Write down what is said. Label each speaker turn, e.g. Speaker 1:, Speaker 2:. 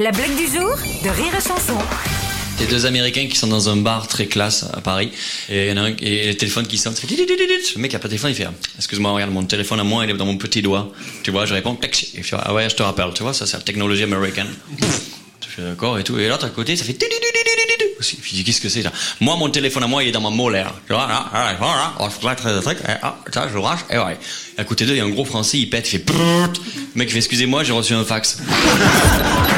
Speaker 1: La blague du jour de Rire et Chanson.
Speaker 2: Il y a deux Américains qui sont dans un bar très classe à Paris. Et il y en a un, et le téléphone qui sonne, ça fait dididididid. Le mec a pas de téléphone, il fait, excuse-moi, regarde, mon téléphone à moi, il est dans mon petit doigt. Tu vois, je réponds, taxi. Et je ah ouais, je te rappelle, tu vois, ça, c'est la technologie américaine. Je fais d'accord et tout. Et l'autre à côté, ça fait aussi. Je dis, qu'est-ce que c'est, ça? Moi, mon téléphone à moi, il est dans ma molaire. Tu vois, là, là, là, là, très, très, très, ah, ça, je le range, et ouais. Et à côté d'eux, il y a un gros français, il pète, il fait, le mec fait, excusez-moi, j'ai reçu un fax.